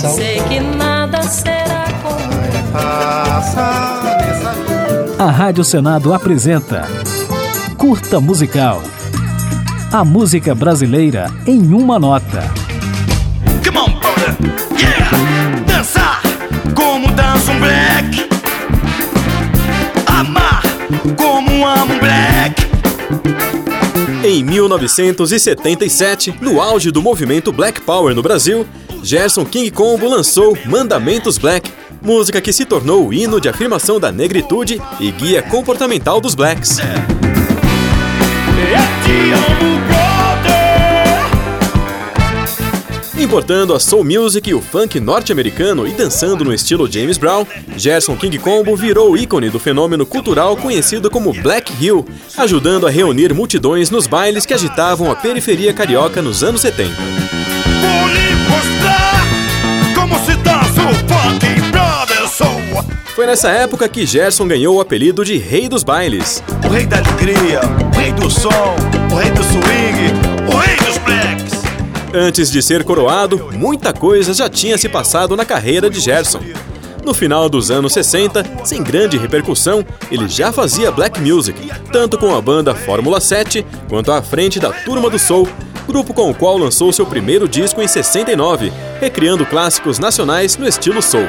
Universal. Sei que nada será como A Rádio Senado apresenta Curta Musical. A música brasileira em uma nota. Come on, brother. Yeah. Dançar como dança um black. Em 1977, no auge do movimento Black Power no Brasil, Gerson King Combo lançou Mandamentos Black, música que se tornou o hino de afirmação da negritude e guia comportamental dos blacks. Eu Importando a soul music e o funk norte-americano e dançando no estilo James Brown, Gerson King Combo virou ícone do fenômeno cultural conhecido como Black Hill, ajudando a reunir multidões nos bailes que agitavam a periferia carioca nos anos 70. Vou lhe mostrar como se dança o funk, brother. Sou Foi nessa época que Gerson ganhou o apelido de Rei dos Bailes. o rei da alegria, o rei do som, o rei do swing, o rei dos blacks. Antes de ser coroado, muita coisa já tinha se passado na carreira de Gerson. No final dos anos 60, sem grande repercussão, ele já fazia black music, tanto com a banda Fórmula 7 quanto à frente da Turma do Soul, grupo com o qual lançou seu primeiro disco em 69, recriando clássicos nacionais no estilo soul.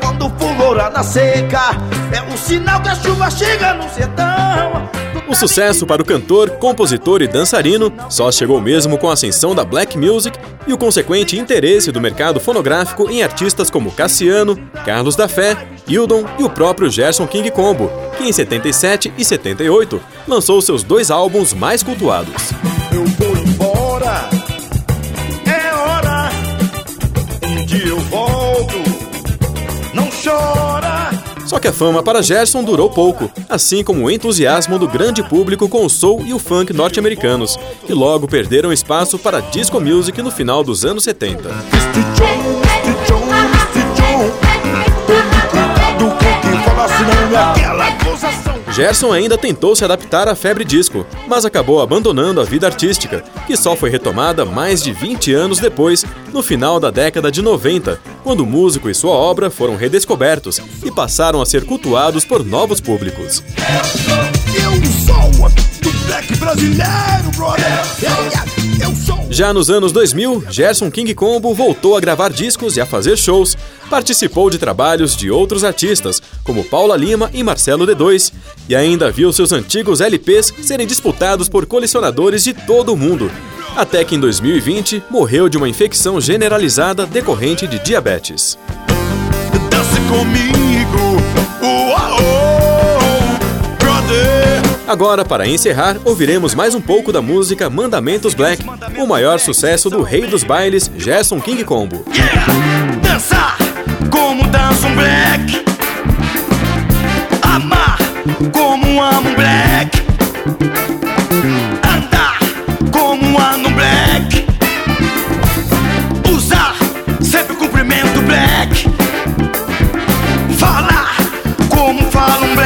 Quando na seca, é um sinal que a chuva chega no sertão. O sucesso para o cantor, compositor e dançarino só chegou mesmo com a ascensão da black music e o consequente interesse do mercado fonográfico em artistas como Cassiano, Carlos da Fé, Hildon e o próprio Gerson King Combo, que em 77 e 78 lançou seus dois álbuns mais cultuados. Eu vou embora, é hora, um dia eu volto, não chora. Só que a fama para Gerson durou pouco, assim como o entusiasmo do grande público com o soul e o funk norte-americanos, que logo perderam espaço para disco music no final dos anos 70. Gerson ainda tentou se adaptar à febre disco, mas acabou abandonando a vida artística, que só foi retomada mais de 20 anos depois, no final da década de 90, quando o músico e sua obra foram redescobertos e passaram a ser cultuados por novos públicos. Eu sou do black brasileiro, brother. Já nos anos 2000, Gerson King Combo voltou a gravar discos e a fazer shows. Participou de trabalhos de outros artistas, como Paula Lima e Marcelo D2, e ainda viu seus antigos LPs serem disputados por colecionadores de todo o mundo. Até que em 2020 morreu de uma infecção generalizada decorrente de diabetes. Dance comigo, uau. Agora, para encerrar, ouviremos mais um pouco da música Mandamentos Black, o maior sucesso do rei dos bailes, Gerson King Combo. Yeah. Dançar como dança um black. Amar como amo um black. Andar como ando um black. Usar sempre o cumprimento black. Falar como fala um black.